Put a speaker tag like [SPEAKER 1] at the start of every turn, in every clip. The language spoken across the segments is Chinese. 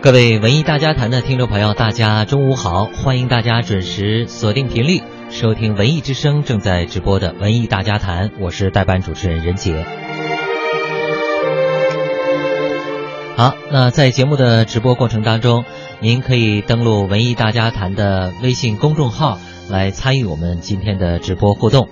[SPEAKER 1] 各位文艺大家谈的听众朋友，大家中午好！欢迎大家准时锁定频率，收听文艺之声正在直播的文艺大家谈，我是代班主持人任杰。好，那在节目的直播过程当中，您可以登录文艺大家谈的微信公众号来参与我们今天的直播互动。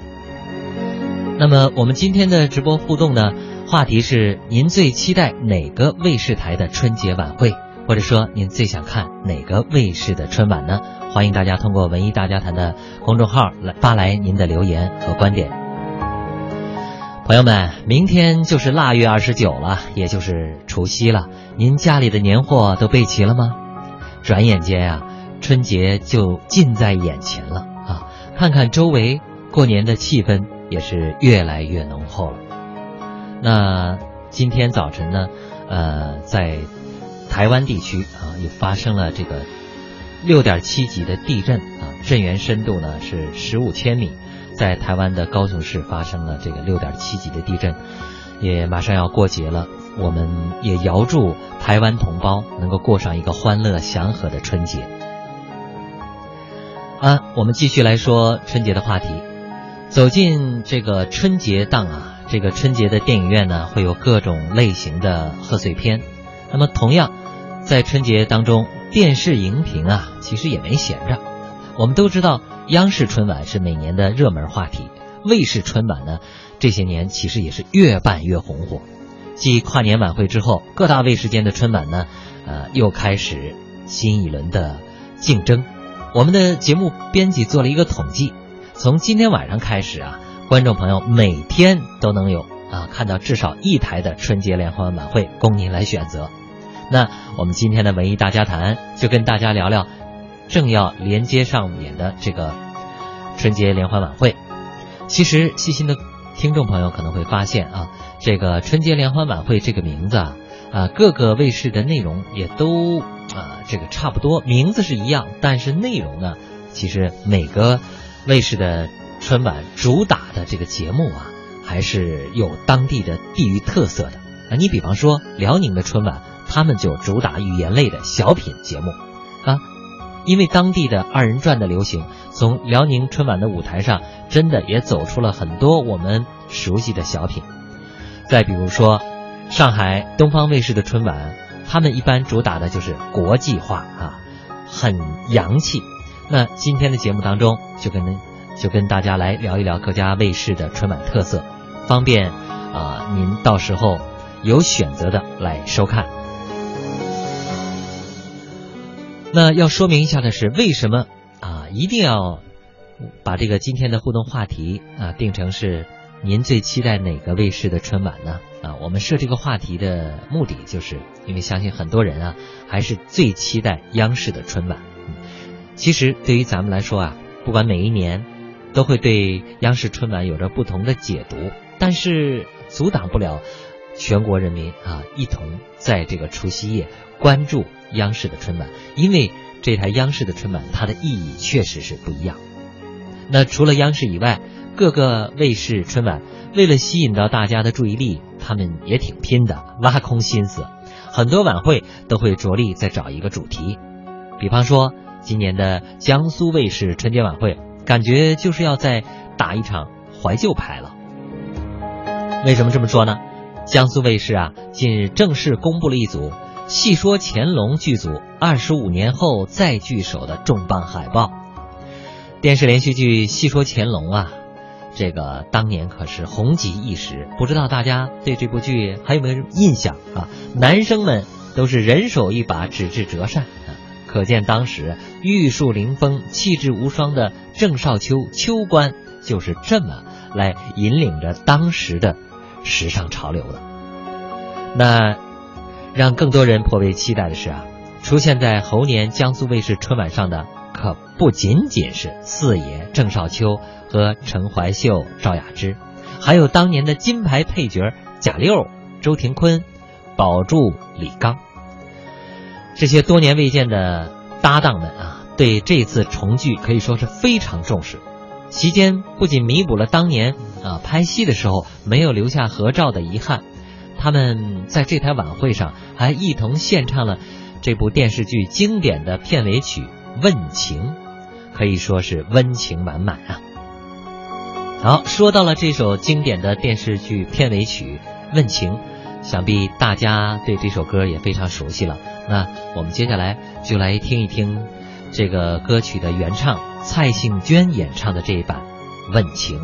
[SPEAKER 1] 那么我们今天的直播互动呢，话题是您最期待哪个卫视台的春节晚会？或者说您最想看哪个卫视的春晚呢？欢迎大家通过文艺大家谈的公众号来发来您的留言和观点。朋友们，明天就是腊月二十九了，也就是除夕了。您家里的年货都备齐了吗？转眼间呀，春节就近在眼前了啊！看看周围，过年的气氛也是越来越浓厚了。那今天早晨呢，呃，在。台湾地区啊，又发生了这个六点七级的地震啊，震源深度呢是十五千米，在台湾的高雄市发生了这个六点七级的地震，也马上要过节了，我们也遥祝台湾同胞能够过上一个欢乐祥和的春节。啊，我们继续来说春节的话题，走进这个春节档啊，这个春节的电影院呢会有各种类型的贺岁片，那么同样。在春节当中，电视荧屏啊，其实也没闲着。我们都知道，央视春晚是每年的热门话题，卫视春晚呢，这些年其实也是越办越红火。继跨年晚会之后，各大卫视间的春晚呢，呃，又开始新一轮的竞争。我们的节目编辑做了一个统计，从今天晚上开始啊，观众朋友每天都能有啊看到至少一台的春节联欢晚会供您来选择。那我们今天的文艺大家谈就跟大家聊聊正要连接上演的这个春节联欢晚会。其实细心的听众朋友可能会发现啊，这个春节联欢晚会这个名字啊，啊各个卫视的内容也都啊这个差不多，名字是一样，但是内容呢，其实每个卫视的春晚主打的这个节目啊，还是有当地的地域特色的。啊，你比方说辽宁的春晚。他们就主打语言类的小品节目，啊，因为当地的二人转的流行，从辽宁春晚的舞台上，真的也走出了很多我们熟悉的小品。再比如说，上海东方卫视的春晚，他们一般主打的就是国际化啊，很洋气。那今天的节目当中，就跟就跟大家来聊一聊各家卫视的春晚特色，方便啊您到时候有选择的来收看。那要说明一下的是，为什么啊一定要把这个今天的互动话题啊定成是您最期待哪个卫视的春晚呢？啊，我们设这个话题的目的，就是因为相信很多人啊还是最期待央视的春晚。其实对于咱们来说啊，不管每一年都会对央视春晚有着不同的解读，但是阻挡不了全国人民啊一同在这个除夕夜关注。央视的春晚，因为这台央视的春晚，它的意义确实是不一样。那除了央视以外，各个卫视春晚为了吸引到大家的注意力，他们也挺拼的，挖空心思，很多晚会都会着力再找一个主题。比方说，今年的江苏卫视春节晚会，感觉就是要在打一场怀旧牌了。为什么这么说呢？江苏卫视啊，近日正式公布了一组。细说乾隆剧组二十五年后再聚首的重磅海报，电视连续剧《细说乾隆》啊，这个当年可是红极一时。不知道大家对这部剧还有没有印象啊？男生们都是人手一把纸质折扇啊，可见当时玉树临风、气质无双的郑少秋秋官就是这么来引领着当时的时尚潮流的。那。让更多人颇为期待的是啊，出现在猴年江苏卫视春晚上的可不仅仅是四爷郑少秋和陈怀秀、赵雅芝，还有当年的金牌配角贾六、周廷坤、宝柱、李刚。这些多年未见的搭档们啊，对这次重聚可以说是非常重视。席间不仅弥补了当年啊拍戏的时候没有留下合照的遗憾。他们在这台晚会上还一同献唱了
[SPEAKER 2] 这部电视剧经典的片尾曲《问情》，可以说是温情满满啊。好，说到了这首经典的电视剧片尾曲《问情》，想必大家对这首歌也非常熟悉了。那我们接下来就来听一听这个歌曲的原唱蔡幸娟演唱的这一版《问情》。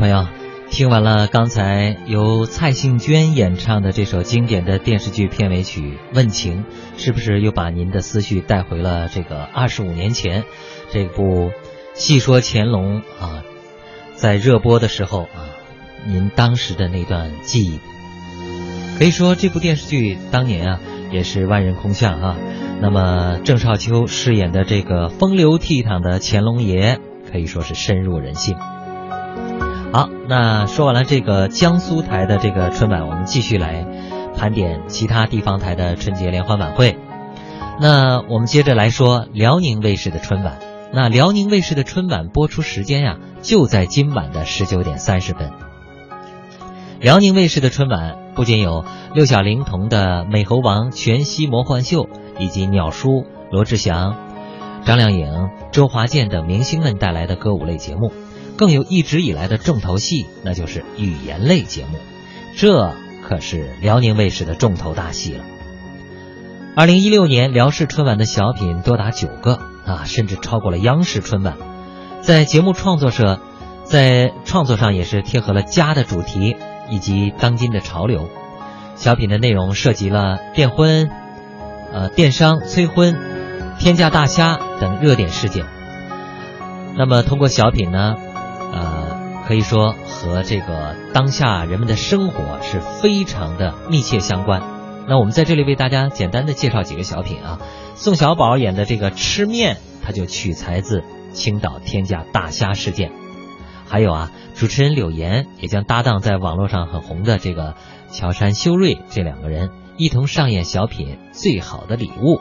[SPEAKER 2] 朋友，听完了刚才由蔡幸娟演唱的这首经典的电视剧片尾曲《问情》，是不是又把您的思绪带回了这个二十五年前这部《戏说乾隆》啊，在热播的时候啊，您当时的那段记忆？可以说这部电视剧当年啊也是万人空巷啊。那么郑少秋饰演的这个风流倜傥的乾隆爷，可以说是深入人心。好，那说完了这个江苏台的这个春晚，我们继续来
[SPEAKER 1] 盘点其他地方台的春节联欢晚会。那我们接着来说辽宁卫视的春晚。那辽宁卫视的春晚播出时间呀，就在今晚的十九点三十分。辽宁卫视的春晚不仅有六小龄童的《美猴王》全息魔幻秀，以及鸟叔、罗志祥、张靓颖、周华健等明星们带来的歌舞类节目，更有一直以来的重头戏，那就是语言类节目。这可是辽宁卫视的重头大戏了。二零一六年辽视春晚的小品多达九个啊，甚至超过了央视春晚。在节目创作上，在创作上也是贴合了家的主题以及当今的潮流。小品的内容涉及了电婚、呃电商、催婚、天价大虾等热点事件。那么通过小品呢，呃，可以说和这个当下人们的生活是非常的密切相关。那我们在这里为大家简单的介绍几个小品啊。宋小宝演的这个吃面，他就取材自青岛天价大虾事件。还有啊，主持人柳岩也将搭档在网络上很红的这个乔杉、修睿这两个人一同上演小品《最好的礼物》。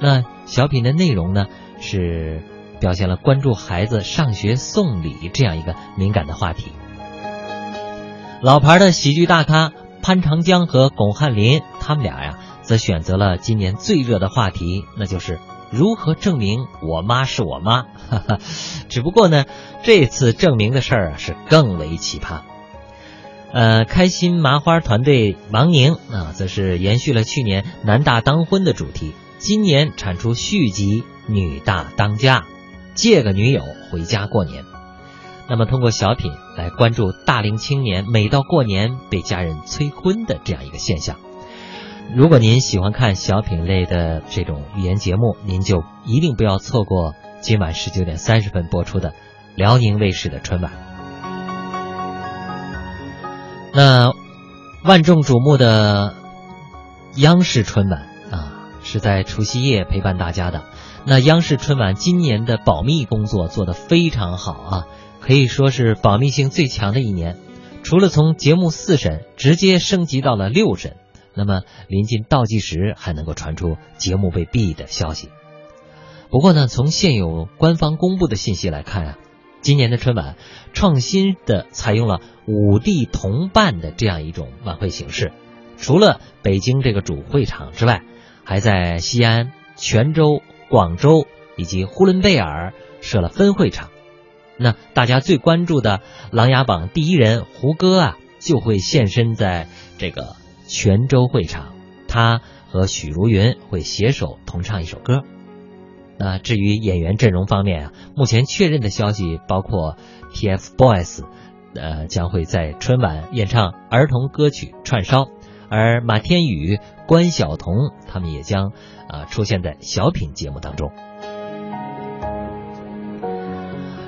[SPEAKER 1] 那小品的内容呢，是表现了关注孩子上学送礼这样一个敏感的话题。老牌的喜剧大咖。潘长江和巩汉林，他们俩呀，则选择了今年最热的话题，那就是如何证明我妈是我妈。哈哈只不过呢，这次证明的事儿啊，是更为奇葩。呃，开心麻花团队王宁啊，则是延续了去年男大当婚的主题，今年产出续集《女大当嫁》，借个女友回家过年。那么，通过小品来关注大龄青年每到过年被家人催婚的这样一个现象。如果您喜欢看小品类的这种语言节目，您就一定不要错过今晚十九点三十分播出的辽宁卫视的春晚。那万众瞩目的央视春晚啊，是在除夕夜陪伴大家的。那央视春晚今年的保密工作做得非常好啊。可以说是保密性最强的一年，除了从节目四审直接升级到了六审，那么临近倒计时还能够传出节目被毙的消息。不过呢，从现有官方公布的信息来看啊，今年的春晚创新的采用了五地同办的这样一种晚会形式，除了北京这个主会场之外，还在西安、泉州、广州以及呼伦贝尔设了分会场。那大家最关注的《琅琊榜》第一人胡歌啊，就会现身在这个泉州会场，他和许茹芸会携手同唱一首歌。那至于演员阵容方面啊，目前确认的消息包括 TFBOYS，呃，将会在春晚演唱儿童歌曲《串烧》，而马天宇、关晓彤他们也将啊出现在小品节目当中。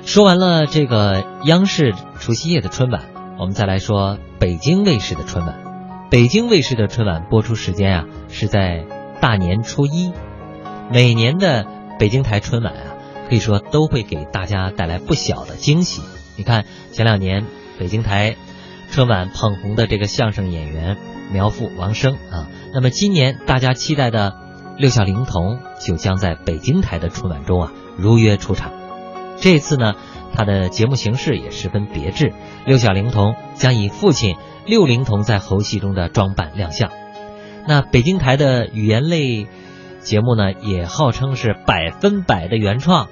[SPEAKER 1] 说完了这个央视除夕夜的春晚，我们再来说北京卫视的春晚。北京卫视的春晚播出时间啊是在大年初一。每年的北京台春晚啊，可以说都会给大家带来不小的惊喜。你看前两年北京台春晚捧红的这个相声演员苗阜、王声啊，那么今年大家期待的六小龄童就将在北京台的春晚中啊如约出场。这次呢，他的节目形式也十分别致。六小龄童将以父亲六龄童在猴戏中的装扮亮相。那北京台的语言类节目呢，也号称是百分百的原创。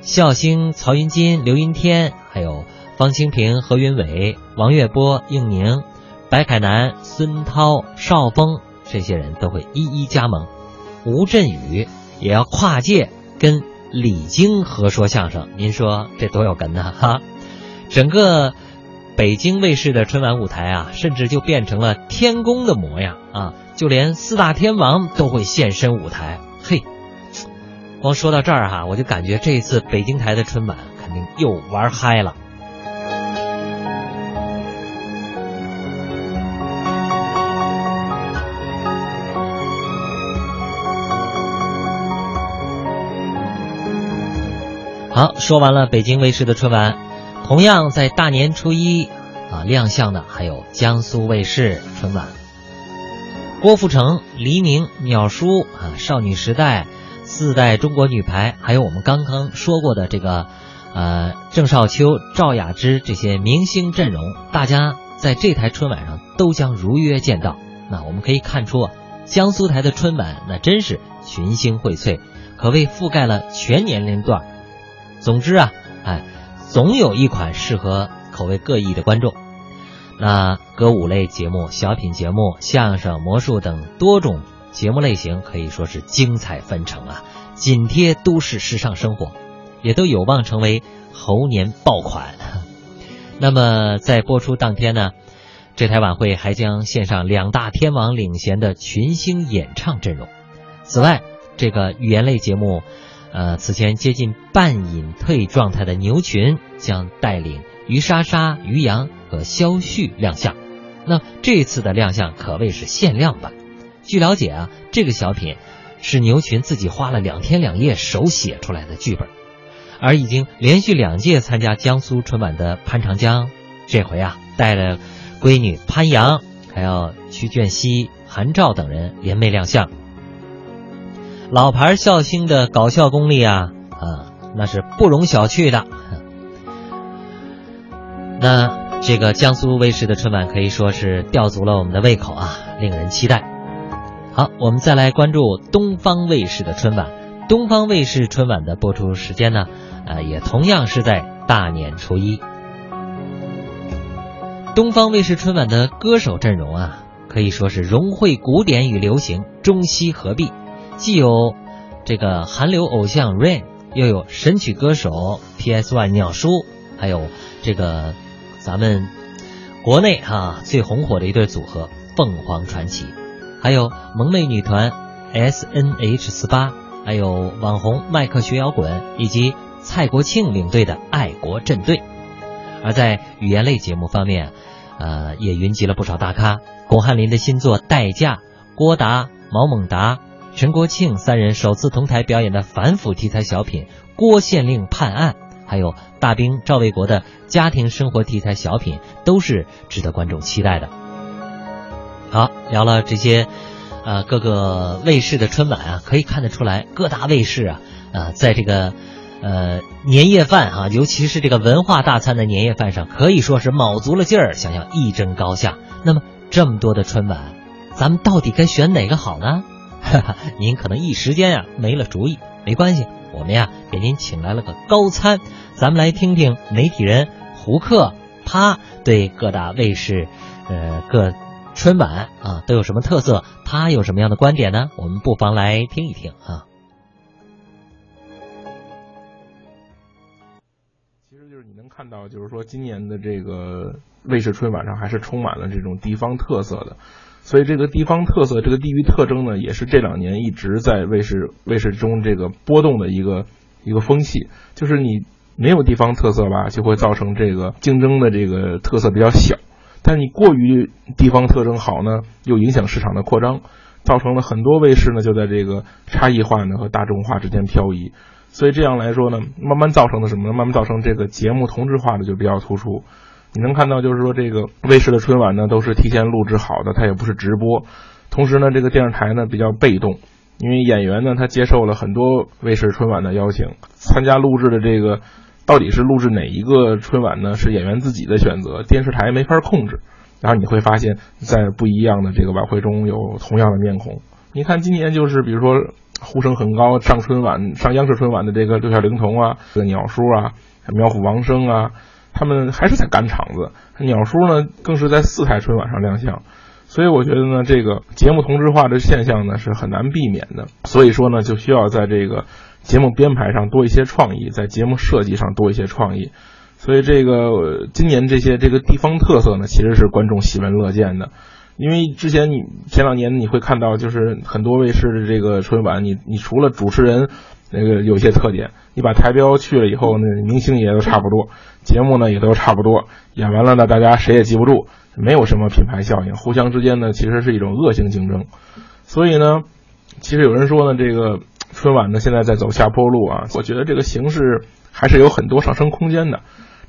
[SPEAKER 1] 笑星曹云金、刘云天，还有方清平、何云伟、王月波、应宁、白凯南、孙涛、邵峰这些人都会一一加盟。吴镇宇也要跨界跟。李菁合说相声，您说这多有哏呢哈！整个北京卫视的春晚舞台啊，甚至就变成了天宫的模样啊，就连四大天王都会现身舞台。嘿，光说到这儿哈，我就感觉这一次北京台的春晚肯定又玩嗨了。好，说完了北京卫视的春晚，同样在大年初一啊亮相的还有江苏卫视春晚。郭富城、黎明、鸟叔啊，少女时代、四代中国女排，还有我们刚刚说过的这个，呃，郑少秋、赵雅芝这些明星阵容，大家在这台春晚上都将如约见到。那我们可以看出啊，江苏台的春晚那真是群星荟萃，可谓覆盖了全年龄段。总之啊，哎，总有一款适合口味各异的观众。那歌舞类节目、小品节目、相声、魔术等多种节目类型可以说是精彩纷呈啊，紧贴都市时尚生活，也都有望成为猴年爆款。那么在播出当天呢，这台晚会还将献上两大天王领衔的群星演唱阵容。此外，这个语言类节目，呃，此前接近半隐退状态的牛群将带领。于莎莎、于洋和肖旭亮相，那这次的亮相可谓是限量版。据了解啊，这个小品是牛群自己花了两天两夜手写出来的剧本，而已经连续两届参加江苏春晚的潘长江，这回啊带了闺女潘阳，还有曲隽熙、韩照等人联袂亮相。老牌笑星的搞笑功力啊啊，那是不容小觑的。那这个江苏卫视的春晚可以说是吊足了我们的胃口啊，令人期待。好，我们再来关注东方卫视的春晚。东方卫视春晚的播出时间呢，呃，也同样是在大年初一。东方卫视春晚的歌手阵容啊，可以说是融汇古典与流行，中西合璧，既有这个韩流偶像 Rain，又有神曲歌手 PSY 鸟叔，还有这个。咱们国内哈最红火的一对组合凤凰传奇，还有萌妹女团 S N H 四八，还有网红麦克学摇滚，以及蔡国庆领队的爱国阵队。而在语言类节目方面，呃，也云集了不少大咖，巩汉林的新作《代驾》，郭达、毛猛达、陈国庆三人首次同台表演的反腐题材小品《郭县令判案》。还有大兵赵卫国的家庭生活题材小品都是值得观众期待的。好，聊了这些，呃，各个卫视的春晚啊，可以看得出来，各大卫视啊，啊，在这个呃年夜饭啊，尤其是这个文化大餐的年夜饭上，可以说是卯足了劲儿，想要一争高下。那么这么多的春晚，咱们到底该选哪个好呢？您可能一时间呀没了主意，没关系。我们呀，给您请来了个高参，咱们来听听媒体人胡克，他对各大卫视，呃，各春晚啊都有什么特色？他有什么样的观点呢？我们不妨来听一听啊。
[SPEAKER 3] 其实就是你能看到，就是说今年的这个卫视春晚上还是充满了这种地方特色的。所以这个地方特色，这个地域特征呢，也是这两年一直在卫视卫视中这个波动的一个一个风气。就是你没有地方特色吧，就会造成这个竞争的这个特色比较小；但你过于地方特征好呢，又影响市场的扩张，造成了很多卫视呢就在这个差异化呢和大众化之间漂移。所以这样来说呢，慢慢造成的什么呢？慢慢造成这个节目同质化的就比较突出。你能看到，就是说这个卫视的春晚呢，都是提前录制好的，它也不是直播。同时呢，这个电视台呢比较被动，因为演员呢他接受了很多卫视春晚的邀请，参加录制的这个到底是录制哪一个春晚呢？是演员自己的选择，电视台没法控制。然后你会发现在不一样的这个晚会中有同样的面孔。你看今年就是比如说呼声很高上春晚上央视春晚的这个六小龄童啊，这个鸟叔啊，苗阜王声啊。他们还是在赶场子，鸟叔呢更是在四台春晚上亮相，所以我觉得呢，这个节目同质化的现象呢是很难避免的。所以说呢，就需要在这个节目编排上多一些创意，在节目设计上多一些创意。所以这个今年这些这个地方特色呢，其实是观众喜闻乐见的。因为之前你前两年你会看到，就是很多卫视的这个春晚，你你除了主持人。那个有些特点，你把台标去了以后，那明星也都差不多，节目呢也都差不多，演完了呢，大家谁也记不住，没有什么品牌效应，互相之间呢其实是一种恶性竞争。所以呢，其实有人说呢，这个春晚呢现在在走下坡路啊，我觉得这个形式还是有很多上升空间的，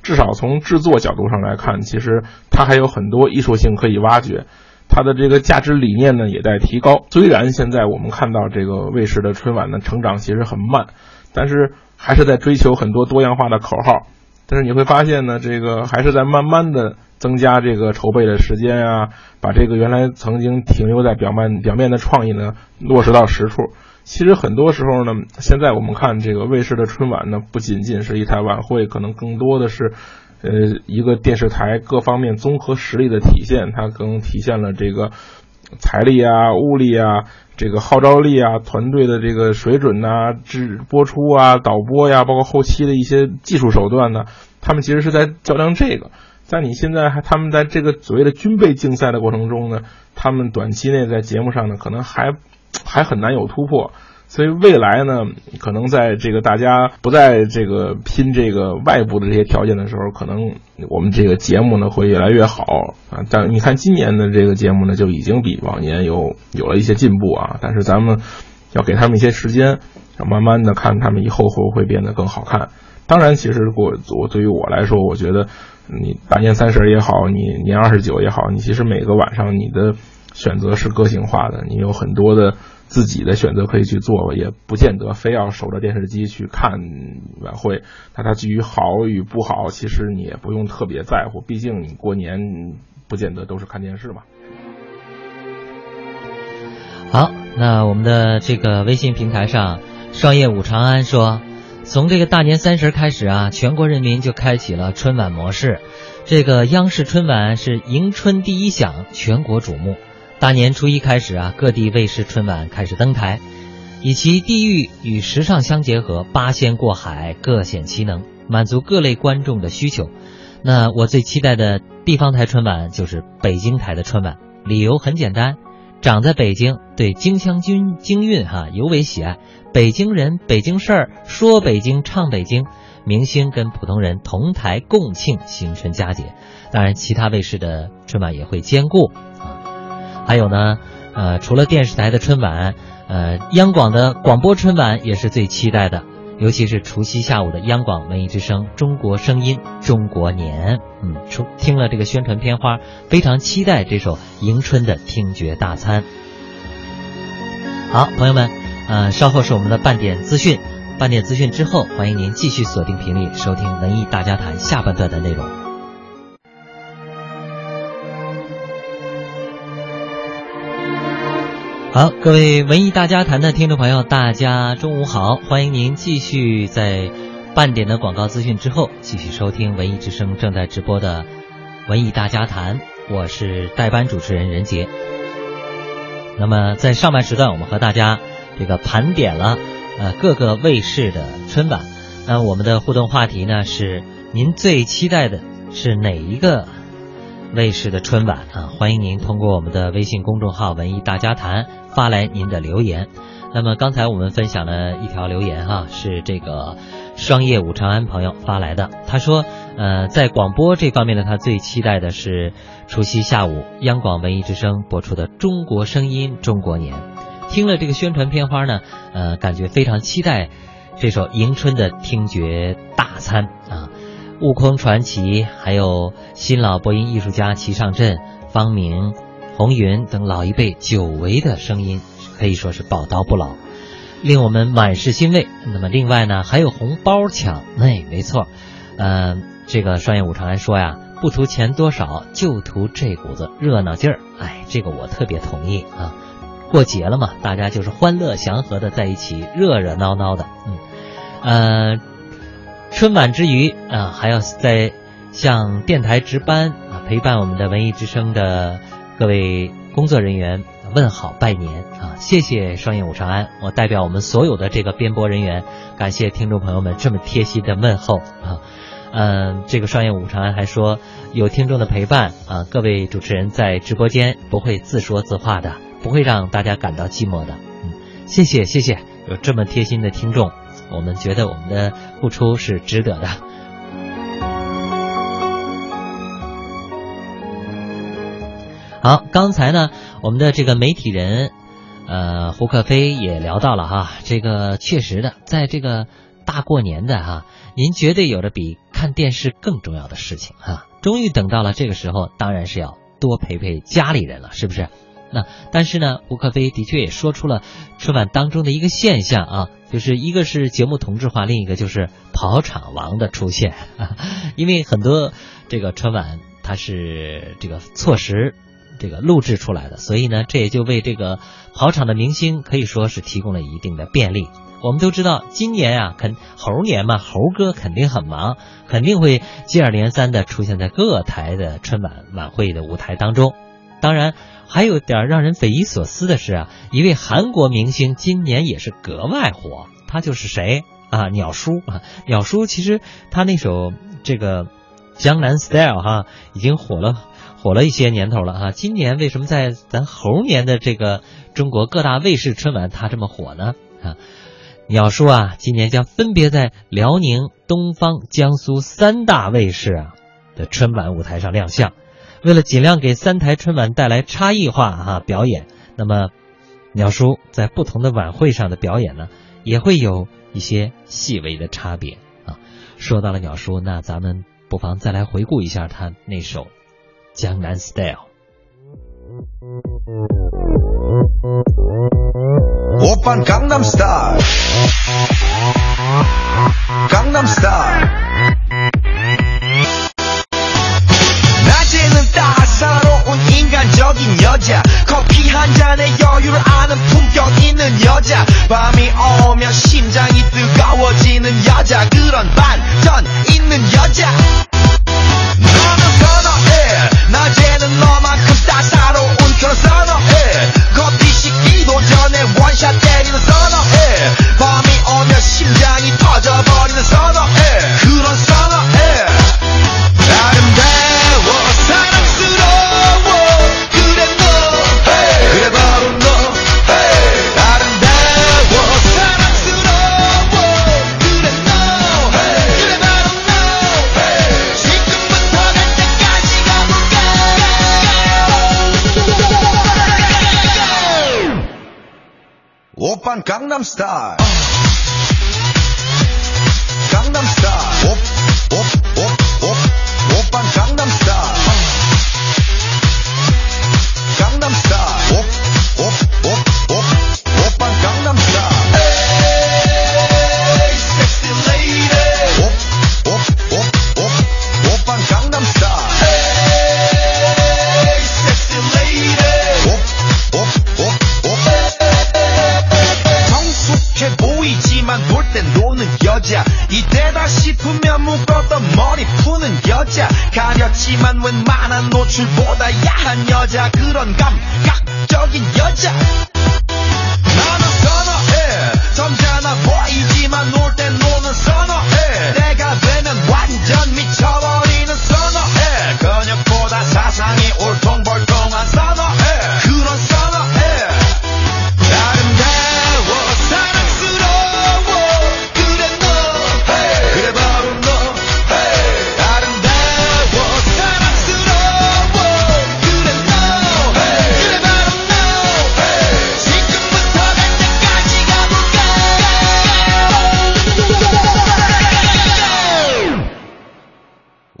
[SPEAKER 3] 至少从制作角度上来看，其实它还有很多艺术性可以挖掘。它的这个价值理念呢也在提高。虽然现在我们看到这个卫视的春晚呢成长其实很慢，但是还是在追求很多多样化的口号。但是你会发现呢，这个还是在慢慢的增加这个筹备的时间啊，把这个原来曾经停留在表面表面的创意呢落实到实处。其实很多时候呢，现在我们看这个卫视的春晚呢，不仅仅是一台晚会，可能更多的是。呃，一个电视台各方面综合实力的体现，它更体现了这个财力啊、物力啊、这个号召力啊、团队的这个水准呐、制播出啊、导播呀，包括后期的一些技术手段呢。他们其实是在较量这个。在你现在还他们在这个所谓的军备竞赛的过程中呢，他们短期内在节目上呢，可能还还很难有突破。所以未来呢，可能在这个大家不在这个拼这个外部的这些条件的时候，可能我们这个节目呢会越来越好啊。但你看今年的这个节目呢，就已经比往年有有了一些进步啊。但是咱们要给他们一些时间，慢慢的看他们以后会不会变得更好看。当然，其实我我对于我来说，我觉得你大年三十也好，你年二十九也好，你其实每个晚上你的选择是个性化的，你有很多的。自己的选择可以去做，也不见得非要守着电视机去看晚会。那它至于好与不好，其实你也不用特别在乎，毕竟你过年不见得都是看电视嘛。
[SPEAKER 1] 好，那我们的这个微信平台上，商业五长安说，从这个大年三十开始啊，全国人民就开启了春晚模式。这个央视春晚是迎春第一响，全国瞩目。大年初一开始啊，各地卫视春晚开始登台，以其地域与时尚相结合，八仙过海，各显其能，满足各类观众的需求。那我最期待的地方台春晚就是北京台的春晚，理由很简单，长在北京，对京腔京京韵哈尤为喜爱。北京人，北京事儿，说北京，唱北京，明星跟普通人同台共庆新春佳节。当然，其他卫视的春晚也会兼顾啊。还有呢，呃，除了电视台的春晚，呃，央广的广播春晚也是最期待的，尤其是除夕下午的央广文艺之声《中国声音中国年》。嗯，出听了这个宣传片花，非常期待这首迎春的听觉大餐。好，朋友们，呃，稍后是我们的半点资讯，半点资讯之后，欢迎您继续锁定频率收听文艺大家谈下半段的内容。好，各位文艺大家谈的听众朋友，大家中午好！欢迎您继续在半点的广告资讯之后，继续收听文艺之声正在直播的文艺大家谈。我是代班主持人任杰。那么在上半时段，我们和大家这个盘点了呃各个卫视的春晚。那我们的互动话题呢是：您最期待的是哪一个？卫视的春晚啊，欢迎您通过我们的微信公众号“文艺大家谈”发来您的留言。那么刚才我们分享了一条留言哈，是这个双叶武长安朋友发来的。他说，呃，在广播这方面呢，他最期待的是除夕下午央广文艺之声播出的《中国声音中国年》。听了这个宣传片花呢，呃，感觉非常期待这首迎春的听觉大餐啊。悟空传奇，还有新老播音艺术家齐上阵、方明、红云等老一辈久违的声音，可以说是宝刀不老，令我们满是欣慰。那么，另外呢，还有红包抢，哎，没错，嗯，这个双业武长安说呀，不图钱多少，就图这股子热闹劲儿。哎，这个我特别同意啊。过节了嘛，大家就是欢乐祥和的在一起，热热闹闹的，嗯，呃。春晚之余啊，还要在向电台值班啊陪伴我们的文艺之声的各位工作人员问好拜年啊！谢谢双影武长安，我代表我们所有的这个编播人员，感谢听众朋友们这么贴心的问候啊！嗯，这个双影武长安还说，有听众的陪伴啊，各位主持人在直播间不会自说自话的，不会让大家感到寂寞的。嗯，谢谢谢谢，有这么贴心的听众。我们觉得我们的付出是值得的。好，刚才呢，我们的这个媒体人，呃，胡克飞也聊到了哈，这个确实的，在这个大过年的哈，您绝对有着比看电视更重要的事情哈。终于等到了这个时候，当然是要
[SPEAKER 4] 多陪陪家里人了，是不是？那但是呢，胡克飞的确也说出了春晚当中的一个现象啊，就是一个是节目同质化，另一个就是跑场王的出现。因为很多这个春晚它是这个错时这个录制出来的，所以呢，这也就为这个跑场的明星可以说是提供了一定的便利。我们都知道，今年啊，肯猴年嘛，猴哥肯定很忙，肯定会接二连三的出现在各台的春晚晚会的舞台当中。当然。还有点让人匪夷所思的是啊，一位韩国明星今年也是格外火，他就是谁啊？鸟叔啊！鸟叔其实他那首这个《江南 Style》哈，已经火了火了一些年头了哈。今年为什么在咱猴年的这个中国各大卫视春晚他这么火呢？啊，鸟叔啊，今年将分别在辽宁、东方、江苏三大卫视啊的春晚舞台上亮相。为了尽量给三台春晚带来差异化哈表演，那么鸟叔在不同的晚会上的表演呢，也会有一些细微的差别啊。说到了鸟叔，那咱们不妨再来回顾一下他那首《江南 Style》。 매력적인 여자. 커피 한 잔에 여유를 아는 품격 있는 여자. 밤이 오면 심장이 뜨거워지는 여자. 그런 반전 있는 여자. 너는 선호해. 낮에는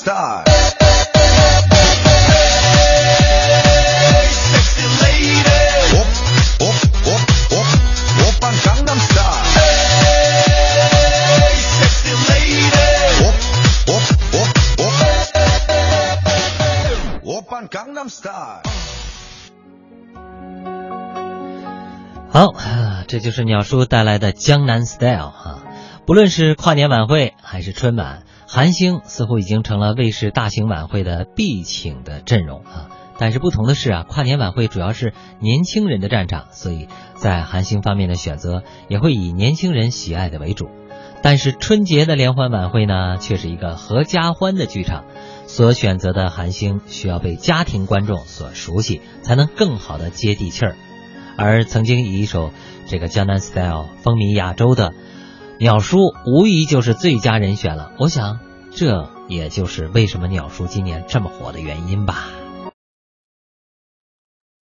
[SPEAKER 4] start 好，这就是鸟叔带来的江南 style 哈，不论是跨年晚会还是春晚。
[SPEAKER 1] 韩星似乎已经成了卫视大型晚会的必请的阵容啊。但是不同的是啊，跨年晚会主要是年轻人的战场，所以在韩星方面的选择也会以年轻人喜爱的为主。但是春节的联欢晚会呢，却是一个合家欢的剧场，所选择的韩星需要被家庭观众所熟悉，才能更好的接地气儿。而曾经以一首这个江南 style 风靡亚洲的鸟叔，无疑就是最佳人选了。我想，这也就是为什么鸟叔今年这么火的原因吧。